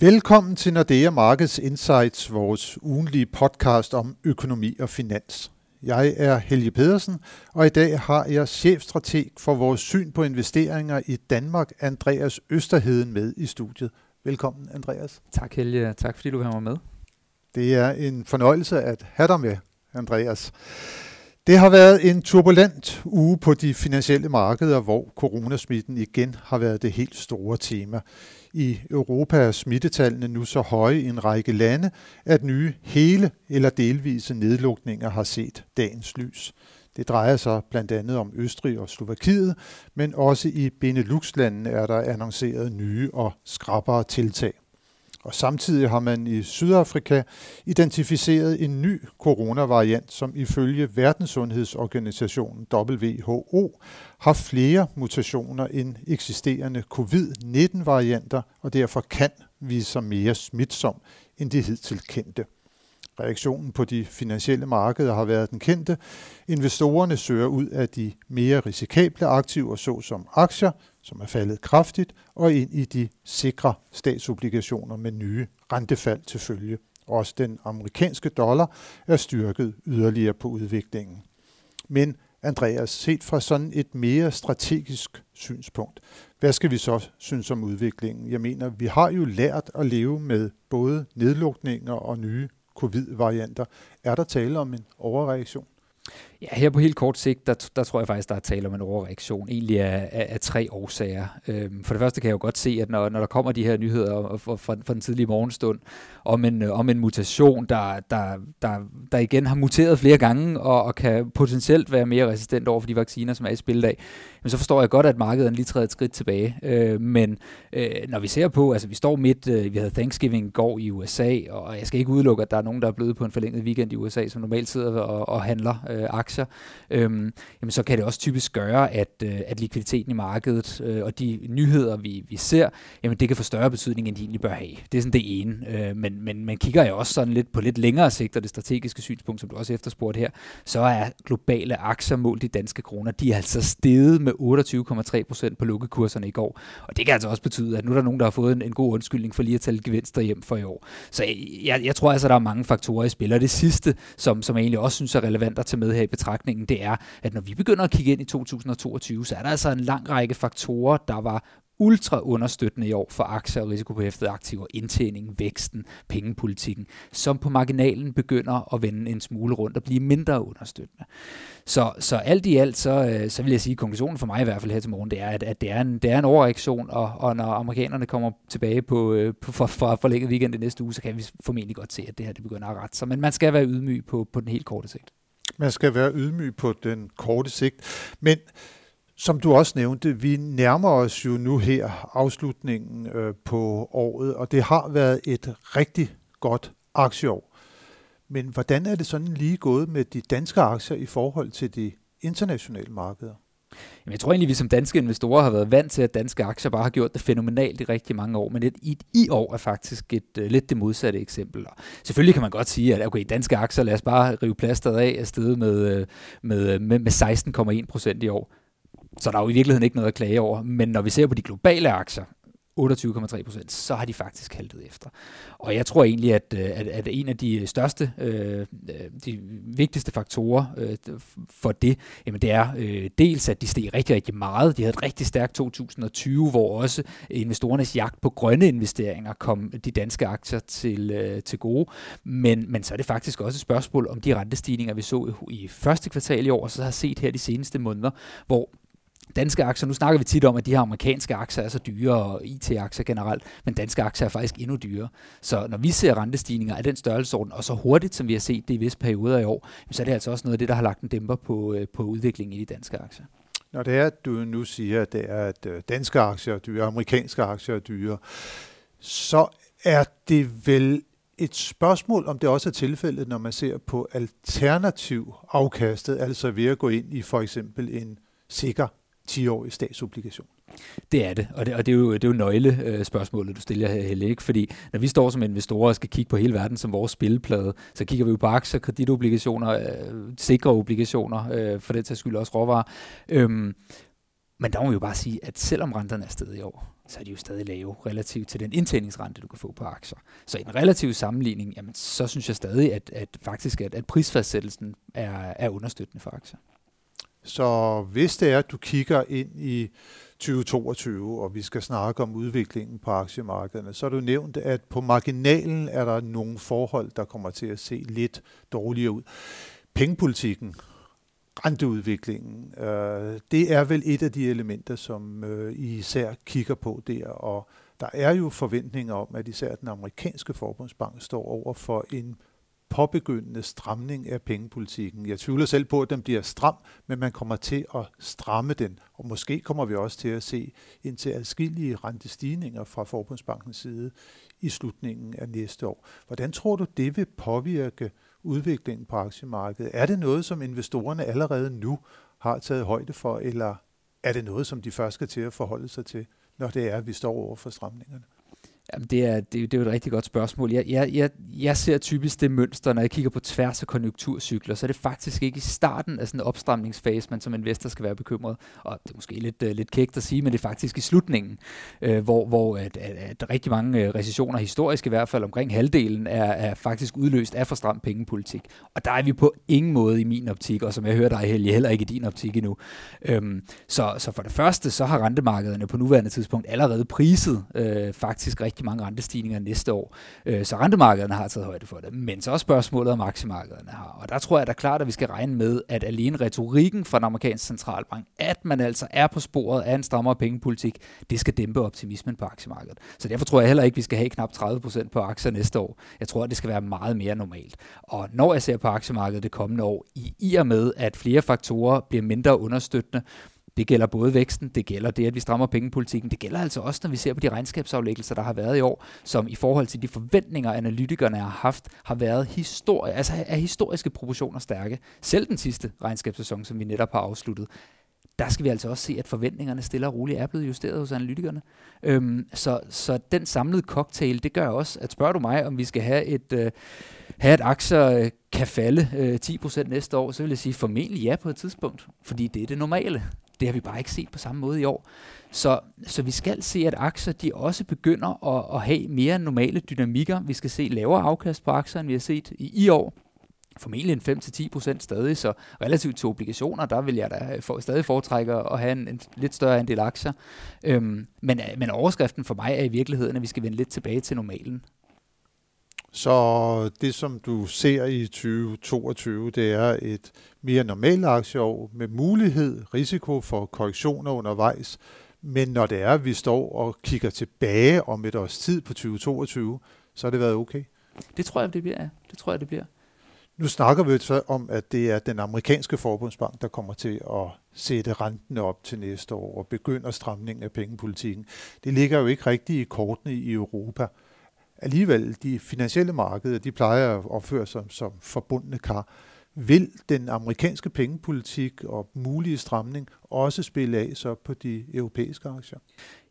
Velkommen til Nordea Markets Insights, vores ugenlige podcast om økonomi og finans. Jeg er Helge Pedersen, og i dag har jeg chefstrateg for vores syn på investeringer i Danmark, Andreas Østerheden, med i studiet. Velkommen, Andreas. Tak, Helge. Tak, fordi du have mig med. Det er en fornøjelse at have dig med, Andreas. Det har været en turbulent uge på de finansielle markeder, hvor coronasmitten igen har været det helt store tema. I Europa er smittetallene nu så høje i en række lande, at nye hele eller delvise nedlukninger har set dagens lys. Det drejer sig blandt andet om Østrig og Slovakiet, men også i Benelux-landene er der annonceret nye og skrappere tiltag. Og samtidig har man i Sydafrika identificeret en ny coronavariant, som ifølge Verdenssundhedsorganisationen WHO har flere mutationer end eksisterende covid-19-varianter, og derfor kan vise sig mere smitsom end de hidtil kendte. Reaktionen på de finansielle markeder har været den kendte. Investorerne søger ud af de mere risikable aktiver, såsom aktier, som er faldet kraftigt, og ind i de sikre statsobligationer med nye rentefald til følge. Også den amerikanske dollar er styrket yderligere på udviklingen. Men Andreas, set fra sådan et mere strategisk synspunkt, hvad skal vi så synes om udviklingen? Jeg mener, vi har jo lært at leve med både nedlukninger og nye covid-varianter. Er der tale om en overreaktion? Ja, her på helt kort sigt, der, der tror jeg faktisk, der er tale om en overreaktion, egentlig af, af, af tre årsager. Øhm, for det første kan jeg jo godt se, at når, når der kommer de her nyheder fra, fra, fra den tidlige morgenstund om en, øh, om en mutation, der, der, der, der igen har muteret flere gange og, og kan potentielt være mere resistent over for de vacciner, som er i spil i dag, men så forstår jeg godt, at markedet lige træder et skridt tilbage. Øh, men øh, når vi ser på, altså vi står midt, øh, vi havde Thanksgiving i går i USA, og jeg skal ikke udelukke, at der er nogen, der er blevet på en forlænget weekend i USA, som normalt sidder og, og handler øh, aktier, øhm, jamen så kan det også typisk gøre, at, øh, at likviditeten i markedet øh, og de nyheder, vi, vi ser, jamen det kan få større betydning, end de egentlig bør have. Det er sådan det ene. Øh, men, men man kigger jo også sådan lidt på lidt længere sigt, og det strategiske synspunkt, som du også efterspurgte her, så er globale aktier målt i danske kroner, de er altså steget med 28,3 procent på lukkekurserne i går. Og det kan altså også betyde, at nu er der nogen, der har fået en, en god undskyldning for lige at tage gevinster hjem for i år. Så jeg, jeg tror altså, der er mange faktorer i spil. Og det sidste, som, som jeg egentlig også synes er relevant at tage med her i betragtningen, det er, at når vi begynder at kigge ind i 2022, så er der altså en lang række faktorer, der var ultra understøttende i år for aktier og risikobehæftede aktiver, indtjeningen, væksten, pengepolitikken, som på marginalen begynder at vende en smule rundt og blive mindre understøttende. Så, så alt i alt, så, øh, så vil jeg sige, at konklusionen for mig i hvert fald her til morgen, det er, at, at det, er en, det er en overreaktion, og, og når amerikanerne kommer tilbage på, øh, på for, for forlænget weekend i næste uge, så kan vi formentlig godt se, at det her det begynder at rette sig. Men man skal være ydmyg på, på den helt korte sigt. Man skal være ydmyg på den korte sigt. Men som du også nævnte, vi nærmer os jo nu her afslutningen øh, på året, og det har været et rigtig godt aktieår. Men hvordan er det sådan lige gået med de danske aktier i forhold til de internationale markeder? Jamen, jeg tror egentlig, vi som danske investorer har været vant til, at danske aktier bare har gjort det fænomenalt i rigtig mange år, men et, i, i år er faktisk et uh, lidt det modsatte eksempel. Og selvfølgelig kan man godt sige, at okay, danske aktier, lad os bare rive plasteret af afsted øh, øh, med, med, med, med 16,1 procent i år. Så der er jo i virkeligheden ikke noget at klage over. Men når vi ser på de globale aktier, 28,3 procent, så har de faktisk haltet efter. Og jeg tror egentlig, at, øh, at, at en af de øh, største, øh, øh, de vigtigste faktorer øh, for det, jamen det er øh, dels, at de steg rigtig, rigtig meget. De havde et rigtig stærkt 2020, hvor også investorernes jagt på grønne investeringer kom de danske aktier til, øh, til gode. Men, men så er det faktisk også et spørgsmål om de rentestigninger, vi så i, i første kvartal i år, og så har set her de seneste måneder, hvor danske aktier, nu snakker vi tit om, at de her amerikanske aktier er så dyre, og IT-aktier generelt, men danske aktier er faktisk endnu dyrere. Så når vi ser rentestigninger af den størrelsesorden, og så hurtigt, som vi har set det i visse perioder i år, så er det altså også noget af det, der har lagt en dæmper på, øh, på udviklingen i de danske aktier. Når det er, at du nu siger, at det er, at øh, danske aktier er dyre, amerikanske aktier er dyre, så er det vel et spørgsmål, om det også er tilfældet, når man ser på alternativ afkastet, altså ved at gå ind i for eksempel en sikker 10-årig statsobligation. Det er det, og det, og det er jo, det er jo nøglespørgsmålet, øh, du stiller her, Helle, ikke? Fordi når vi står som investorer og skal kigge på hele verden som vores spilleplade, så kigger vi jo på aktier, kreditobligationer, øh, sikre obligationer, øh, for den tages skyld også råvarer. Øhm, Men der må vi jo bare sige, at selvom renterne er steget i år, så er de jo stadig lave relativt til den indtjeningsrente, du kan få på aktier. Så i en relativ sammenligning, jamen, så synes jeg stadig, at, at faktisk at, at prisfastsættelsen er, er understøttende for aktier. Så hvis det er, at du kigger ind i 2022, og vi skal snakke om udviklingen på aktiemarkederne, så har du nævnt, at på marginalen er der nogle forhold, der kommer til at se lidt dårligere ud. Pengepolitikken, renteudviklingen, øh, det er vel et af de elementer, som øh, I især kigger på der, og der er jo forventninger om, at især den amerikanske forbundsbank står over for en påbegyndende stramning af pengepolitikken. Jeg tvivler selv på, at den bliver stram, men man kommer til at stramme den, og måske kommer vi også til at se indtil adskillige rentestigninger fra Forbundsbankens side i slutningen af næste år. Hvordan tror du, det vil påvirke udviklingen på aktiemarkedet? Er det noget, som investorerne allerede nu har taget højde for, eller er det noget, som de først skal til at forholde sig til, når det er, at vi står over for stramningerne? Jamen, det, er, det, det er jo et rigtig godt spørgsmål. Jeg, jeg, jeg, jeg ser typisk det mønster, når jeg kigger på tværs af konjunkturcykler, så er det faktisk ikke i starten af sådan en opstramningsfase, man som investor skal være bekymret. Og det er måske lidt, uh, lidt kægt at sige, men det er faktisk i slutningen, uh, hvor, hvor at, at, at rigtig mange uh, recessioner, historisk i hvert fald omkring halvdelen, er, er faktisk udløst af for stram pengepolitik. Og der er vi på ingen måde i min optik, og som jeg hører dig, Helge, heller ikke i din optik endnu. Um, så, så for det første, så har rentemarkederne på nuværende tidspunkt allerede priset uh, faktisk rigtig rigtig mange rentestigninger næste år. Øh, så rentemarkederne har taget højde for det. Men så er spørgsmålet, om aktiemarkederne har. Og der tror jeg da klart, at vi skal regne med, at alene retorikken fra den amerikanske centralbank, at man altså er på sporet af en strammere pengepolitik, det skal dæmpe optimismen på aktiemarkedet. Så derfor tror jeg heller ikke, at vi skal have knap 30% på aktier næste år. Jeg tror, at det skal være meget mere normalt. Og når jeg ser på aktiemarkedet det kommende år, i, i og med, at flere faktorer bliver mindre understøttende, det gælder både væksten, det gælder det, at vi strammer pengepolitikken. Det gælder altså også, når vi ser på de regnskabsaflæggelser, der har været i år, som i forhold til de forventninger, analytikerne har haft, har været historie, altså er historiske proportioner stærke. Selv den sidste regnskabssæson, som vi netop har afsluttet, der skal vi altså også se, at forventningerne stille og roligt er blevet justeret hos analytikerne. Øhm, så, så den samlede cocktail, det gør også, at spørger du mig, om vi skal have et, øh, have et aktier øh, kan falde øh, 10% næste år, så vil jeg sige formentlig ja på et tidspunkt, fordi det er det normale. Det har vi bare ikke set på samme måde i år. Så, så vi skal se, at aktier de også begynder at, at have mere normale dynamikker. Vi skal se lavere afkast på aktier, end vi har set i, i år. Formentlig en 5-10% stadig, så relativt til obligationer, der vil jeg da øh, for, stadig foretrække at have en, en lidt større andel aktier. Øhm, men, øh, men overskriften for mig er i virkeligheden, at vi skal vende lidt tilbage til normalen. Så det, som du ser i 2022, det er et mere normalt aktieår med mulighed, risiko for korrektioner undervejs. Men når det er, at vi står og kigger tilbage om et års tid på 2022, så har det været okay. Det tror jeg, det bliver. Ja. Det tror jeg, det bliver. Nu snakker vi så om, at det er den amerikanske forbundsbank, der kommer til at sætte renten op til næste år og begynder stramningen af pengepolitikken. Det ligger jo ikke rigtigt i kortene i Europa alligevel, de finansielle markeder, de plejer at opføre sig som forbundne kar. Vil den amerikanske pengepolitik og mulige stramning også spille af så på de europæiske aktier?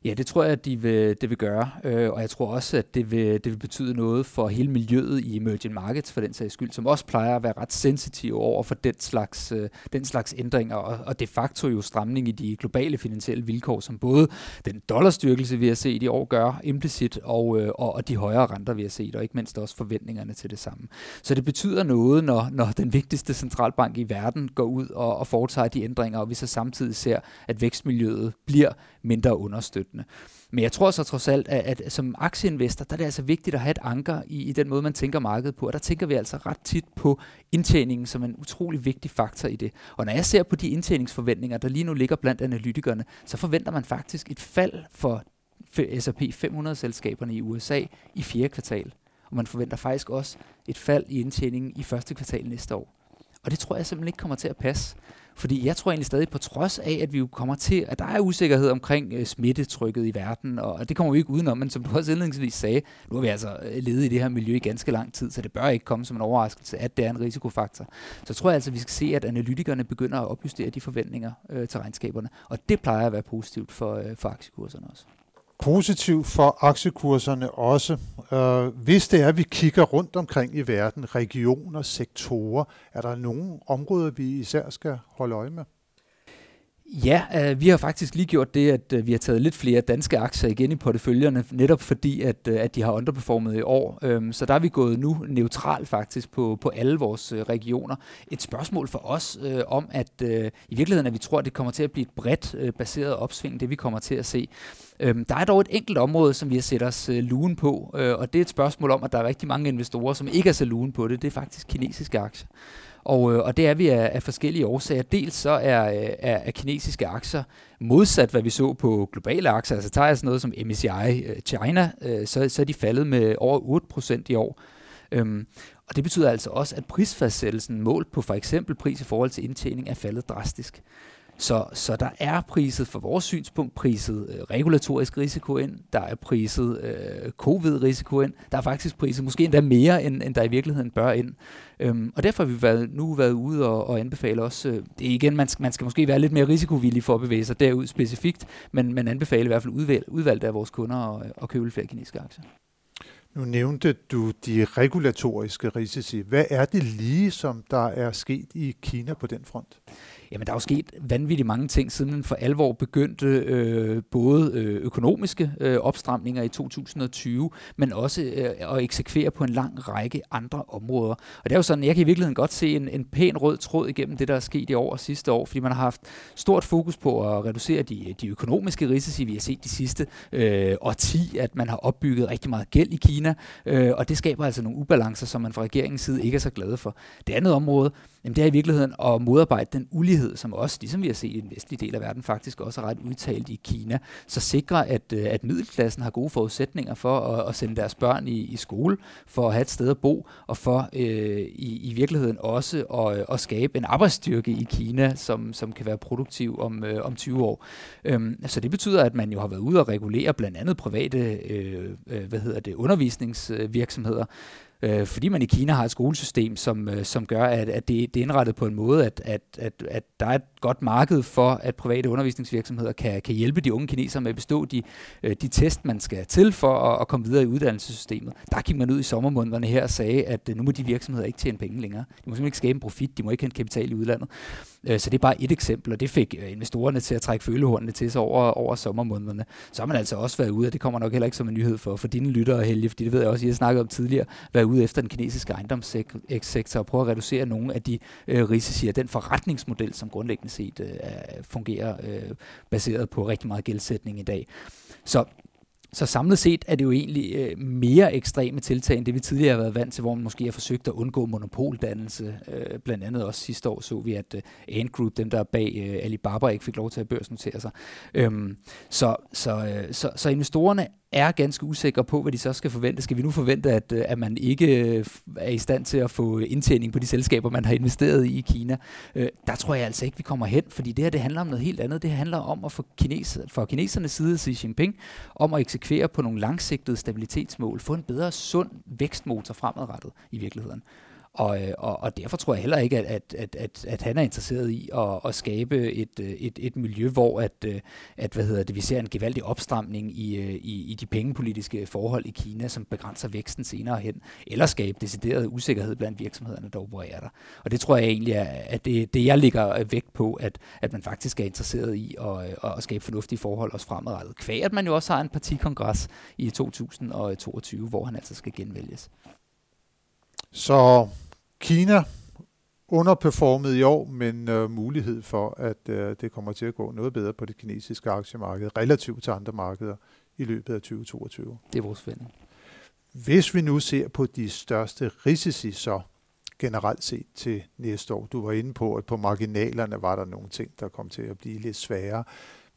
Ja, det tror jeg, at de vil, det vil gøre, øh, og jeg tror også, at det vil, det vil betyde noget for hele miljøet i emerging markets for den sags skyld, som også plejer at være ret sensitive over for den slags, øh, den slags ændringer, og, og de facto jo stramning i de globale finansielle vilkår, som både den dollarstyrkelse, vi har set i år, gør implicit, og, øh, og, og de højere renter, vi har set, og ikke mindst også forventningerne til det samme. Så det betyder noget, når, når den vigtigste centralbank i verden går ud og, og foretager de ændringer, og vi så samtidig ser, at vækstmiljøet bliver mindre understøttet løbende. Men jeg tror så trods alt, at, at som aktieinvestor, der er det altså vigtigt at have et anker i, i den måde, man tænker markedet på. Og der tænker vi altså ret tit på indtjeningen som en utrolig vigtig faktor i det. Og når jeg ser på de indtjeningsforventninger, der lige nu ligger blandt analytikerne, så forventer man faktisk et fald for S&P 500-selskaberne i USA i fjerde kvartal. Og man forventer faktisk også et fald i indtjeningen i første kvartal næste år. Og det tror jeg simpelthen ikke kommer til at passe. Fordi jeg tror egentlig stadig, på trods af, at vi jo kommer til, at der er usikkerhed omkring øh, smittetrykket i verden, og det kommer vi ikke udenom, men som du også indledningsvis sagde, nu har vi altså øh, levet i det her miljø i ganske lang tid, så det bør ikke komme som en overraskelse, at det er en risikofaktor. Så tror jeg altså, at vi skal se, at analytikerne begynder at opjustere de forventninger øh, til regnskaberne, og det plejer at være positivt for, øh, for aktiekurserne også positiv for aktiekurserne også. Øh, hvis det er, at vi kigger rundt omkring i verden, regioner, sektorer, er der nogle områder, vi især skal holde øje med? Ja, øh, vi har faktisk lige gjort det, at øh, vi har taget lidt flere danske aktier igen i porteføljerne, netop fordi, at, øh, at de har underperformet i år. Øhm, så der er vi gået nu neutral faktisk på, på alle vores øh, regioner. Et spørgsmål for os øh, om, at øh, i virkeligheden, at vi tror, at det kommer til at blive et bredt øh, baseret opsving, det vi kommer til at se. Øhm, der er dog et enkelt område, som vi har set os øh, luen på, øh, og det er et spørgsmål om, at der er rigtig mange investorer, som ikke er så luen på det. Det er faktisk kinesiske aktier. Og, øh, og det er vi af, af forskellige årsager. Dels så er, øh, er, er kinesiske aktier modsat, hvad vi så på globale aktier. Altså tager jeg sådan noget som MSCI øh, China, øh, så, så er de faldet med over 8% i år. Øhm, og det betyder altså også, at prisfastsættelsen målt på for eksempel pris i forhold til indtjening er faldet drastisk. Så, så der er priset, for vores synspunkt, priset øh, regulatorisk risiko ind, der er priset øh, covid-risiko ind, der er faktisk priset måske endda mere, end, end der i virkeligheden bør ind. Øhm, og derfor har vi været, nu været ude og, og anbefale også, øh, det er igen, man skal, man skal måske være lidt mere risikovillig for at bevæge sig derud specifikt, men man anbefaler i hvert fald udvalg, udvalgt af vores kunder at, at købe flere kinesiske aktier. Nu nævnte du de regulatoriske risici. Hvad er det lige, som der er sket i Kina på den front? Jamen, der er jo sket vanvittigt mange ting, siden den for alvor begyndte øh, både øh, økonomiske øh, opstramninger i 2020, men også øh, at eksekvere på en lang række andre områder. Og det er jo sådan, jeg kan i virkeligheden godt se en, en pæn rød tråd igennem det, der er sket i år og sidste år, fordi man har haft stort fokus på at reducere de, de økonomiske risici. Vi har set de sidste øh, årti, at man har opbygget rigtig meget gæld i Kina, øh, og det skaber altså nogle ubalancer, som man fra regeringens side ikke er så glad for. Det andet område, jamen det er i virkeligheden at modarbejde den ulige ulighed, som også, ligesom vi har set i den vestlige del af verden, faktisk også er ret udtalt i Kina. Så sikrer, at, øh, at middelklassen har gode forudsætninger for at, at sende deres børn i, i skole, for at have et sted at bo, og for øh, i, i virkeligheden også at, øh, at skabe en arbejdsstyrke i Kina, som, som kan være produktiv om, øh, om 20 år. Øhm, så det betyder, at man jo har været ude og regulere blandt andet private øh, øh hvad hedder det, undervisningsvirksomheder, øh, fordi man i Kina har et skolesystem, som, øh, som gør, at, at det, det er indrettet på en måde, at, at, at, at der er et godt marked for, at private undervisningsvirksomheder kan, kan hjælpe de unge kinesere med at bestå de, øh, de test, man skal til for at, at komme videre i uddannelsessystemet. Der gik man ud i sommermånederne her og sagde, at øh, nu må de virksomheder ikke tjene penge længere. De må simpelthen ikke skabe en profit, de må ikke hente kapital i udlandet. Øh, så det er bare et eksempel, og det fik øh, investorerne til at trække følehornene til sig over, over sommermånederne. Så har man altså også været ude, og det kommer nok heller ikke som en nyhed for, for dine lyttere, Helge, fordi det ved jeg også, I har snakket om tidligere, været ude efter den kinesiske ejendomssektor og prøver at reducere nogle af de øh, risici af den forretningsmodel, som grundlæggende set øh, fungerer øh, baseret på rigtig meget gældsætning i dag. Så så samlet set er det jo egentlig øh, mere ekstreme tiltag, end det vi tidligere har været vant til, hvor man måske har forsøgt at undgå monopoldannelse. Øh, blandt andet også sidste år så vi, at øh, Ant Group, dem der er bag øh, Alibaba, ikke fik lov til at børsnotere sig. Øhm, så, så, øh, så, så investorerne er ganske usikre på, hvad de så skal forvente. Skal vi nu forvente, at, øh, at man ikke øh, er i stand til at få indtjening på de selskaber, man har investeret i i Kina? Øh, der tror jeg altså ikke, vi kommer hen, fordi det her det handler om noget helt andet. Det handler om at få kines, for kinesernes side, Xi Jinping, om at eksekvere på nogle langsigtede stabilitetsmål, få en bedre sund vækstmotor fremadrettet i virkeligheden. Og, øh, og, og derfor tror jeg heller ikke, at, at, at, at, at han er interesseret i at, at skabe et, øh, et, et miljø, hvor at, øh, at, hvad hedder det, vi ser en gevaldig opstramning i, i, i de pengepolitiske forhold i Kina, som begrænser væksten senere hen, eller skabe decideret usikkerhed blandt virksomhederne, der opererer der. Og det tror jeg egentlig er at det, det jeg ligger vægt på, at, at man faktisk er interesseret i at, at skabe fornuftige forhold også fremadrettet. Kvæg, at man jo også har en partikongres i 2022, hvor han altså skal genvælges. Så Kina underperformet i år, men øh, mulighed for, at øh, det kommer til at gå noget bedre på det kinesiske aktiemarked, relativt til andre markeder i løbet af 2022. Det er vores forventning. Hvis vi nu ser på de største risici så generelt set til næste år. Du var inde på, at på marginalerne var der nogle ting, der kom til at blive lidt sværere.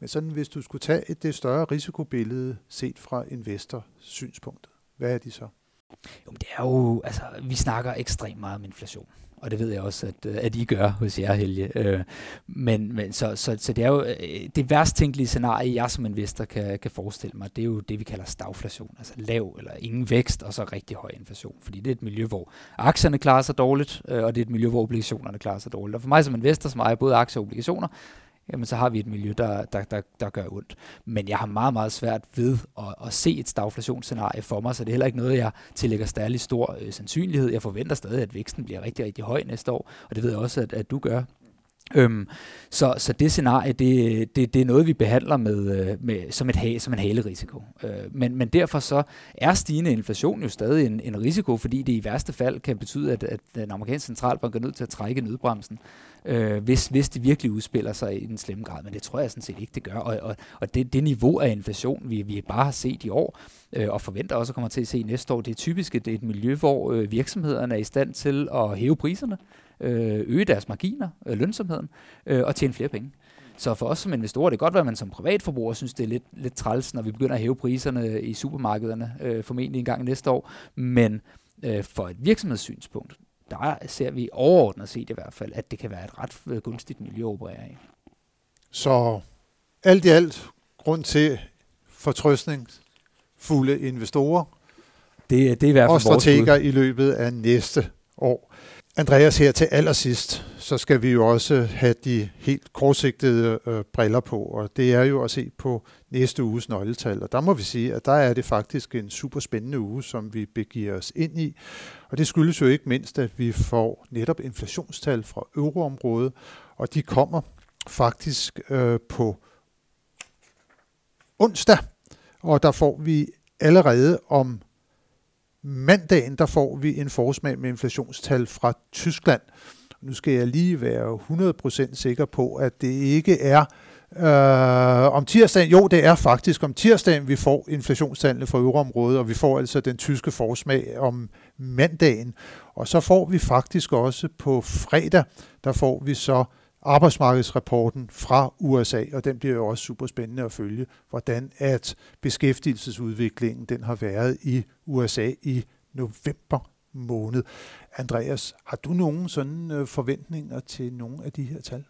Men sådan, hvis du skulle tage et det større risikobillede set fra investor synspunktet, hvad er de så? Jo, men det er jo, altså, vi snakker ekstremt meget om inflation. Og det ved jeg også, at, øh, at I gør hos jer, Helge. Øh, men, men så, så, så det er jo øh, det værst tænkelige scenarie, jeg som investor kan, kan forestille mig, det er jo det, vi kalder stagflation. Altså lav eller ingen vækst, og så rigtig høj inflation. Fordi det er et miljø, hvor aktierne klarer sig dårligt, øh, og det er et miljø, hvor obligationerne klarer sig dårligt. Og for mig som investor, som ejer både aktier og obligationer, jamen så har vi et miljø, der, der, der, der gør ondt. Men jeg har meget, meget svært ved at, at se et stagflationsscenarie for mig, så det er heller ikke noget, jeg tillægger særlig stor øh, sandsynlighed. Jeg forventer stadig, at væksten bliver rigtig, rigtig høj næste år, og det ved jeg også, at, at du gør. Øhm, så, så det scenarie, det, det, det er noget, vi behandler med, øh, med, som, et, som en halerisiko. Øh, men, men derfor så er stigende inflation jo stadig en, en risiko, fordi det i værste fald kan betyde, at, at den amerikanske centralbank er nødt til at trække nødbremsen, øh, hvis, hvis det virkelig udspiller sig i en slem grad. Men det tror jeg sådan set ikke, det gør. Og, og, og det, det niveau af inflation, vi, vi bare har set i år, øh, og forventer også at komme til at se næste år, det er typisk et, et miljø, hvor øh, virksomhederne er i stand til at hæve priserne, øh, øge deres marginer, øh, lønsomheden, øh, og tjene flere penge. Så for os som investorer, det kan godt være, at man som privatforbruger synes, det er lidt, lidt træls, når vi begynder at hæve priserne i supermarkederne, øh, formentlig en gang næste år. Men øh, for et virksomhedssynspunkt, der ser vi overordnet set i hvert fald, at det kan være et ret øh, gunstigt miljø at operere i. Så alt i alt, grund til fortrøstning, fulde investorer, det, det er i hvert fald og strateger i løbet af næste år. Andreas, her til allersidst, så skal vi jo også have de helt kortsigtede øh, briller på, og det er jo at se på næste uges nøgletal. Og der må vi sige, at der er det faktisk en super spændende uge, som vi begiver os ind i. Og det skyldes jo ikke mindst, at vi får netop inflationstal fra euroområdet, og de kommer faktisk øh, på onsdag, og der får vi allerede om mandagen, der får vi en forsmag med inflationstal fra Tyskland. Nu skal jeg lige være 100% sikker på, at det ikke er øh, om tirsdagen. Jo, det er faktisk om tirsdagen, vi får inflationstallene fra euroområdet, og vi får altså den tyske forsmag om mandagen. Og så får vi faktisk også på fredag, der får vi så arbejdsmarkedsrapporten fra USA, og den bliver jo også super spændende at følge, hvordan at beskæftigelsesudviklingen den har været i USA i november måned. Andreas, har du nogen sådan øh, forventninger til nogle af de her tal?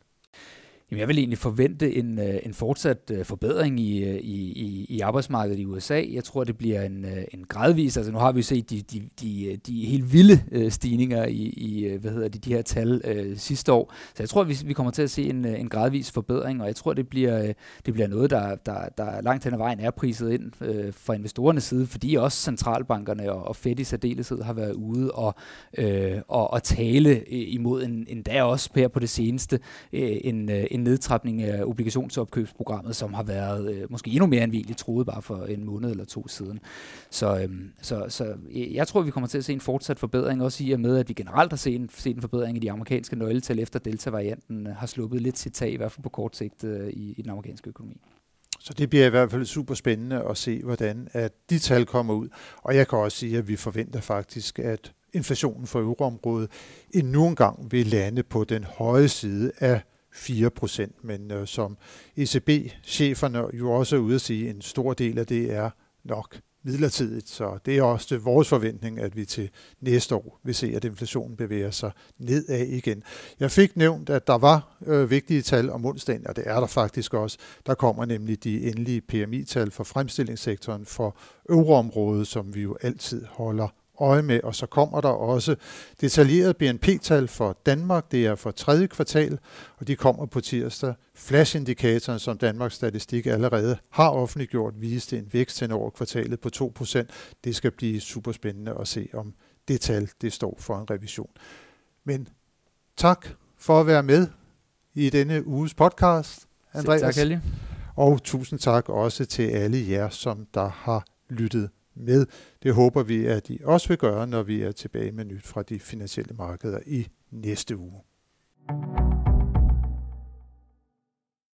Jamen, jeg vil egentlig forvente en, øh, en fortsat øh, forbedring øh, i, i, i arbejdsmarkedet i USA. Jeg tror, det bliver en, en gradvis, altså nu har vi jo set de, de, de, de helt vilde stigninger i, i hvad hedder de, de her tal øh, sidste år. Så jeg tror, vi, vi kommer til at se en, en gradvis forbedring, og jeg tror, det bliver, det bliver noget, der, der, der langt hen ad vejen er priset ind øh, fra investorernes side, fordi også centralbankerne og, og Fed i særdeleshed har været ude og, øh, og, og tale imod en, en også her på det seneste øh, en, en en nedtrapning af obligationsopkøbsprogrammet, som har været øh, måske endnu mere end vi troede bare for en måned eller to siden. Så, øh, så, så øh, jeg tror, vi kommer til at se en fortsat forbedring, også i og med, at vi generelt har set en, set en forbedring i de amerikanske nøgletal efter Delta-varianten øh, har sluppet lidt sit tag, i hvert fald på kort sigt øh, i, i den amerikanske økonomi. Så det bliver i hvert fald super spændende at se, hvordan at de tal kommer ud. Og jeg kan også sige, at vi forventer faktisk, at inflationen for euroområdet endnu en gang vil lande på den høje side af 4 procent, men øh, som ECB-cheferne jo også er ude at sige, en stor del af det er nok midlertidigt, så det er også vores forventning, at vi til næste år vil se, at inflationen bevæger sig nedad igen. Jeg fik nævnt, at der var øh, vigtige tal om onsdagen, og det er der faktisk også. Der kommer nemlig de endelige PMI-tal for fremstillingssektoren for euroområdet, som vi jo altid holder øje med, og så kommer der også detaljeret BNP-tal for Danmark, det er for tredje kvartal, og de kommer på tirsdag. Flash-indikatoren, som Danmarks Statistik allerede har offentliggjort, viste en vækst hen over kvartalet på 2%. Det skal blive super spændende at se, om det tal det står for en revision. Men tak for at være med i denne uges podcast, Andreas. Tak, Helge. Og tusind tak også til alle jer, som der har lyttet med. Det håber vi, at I også vil gøre, når vi er tilbage med nyt fra de finansielle markeder i næste uge. thank you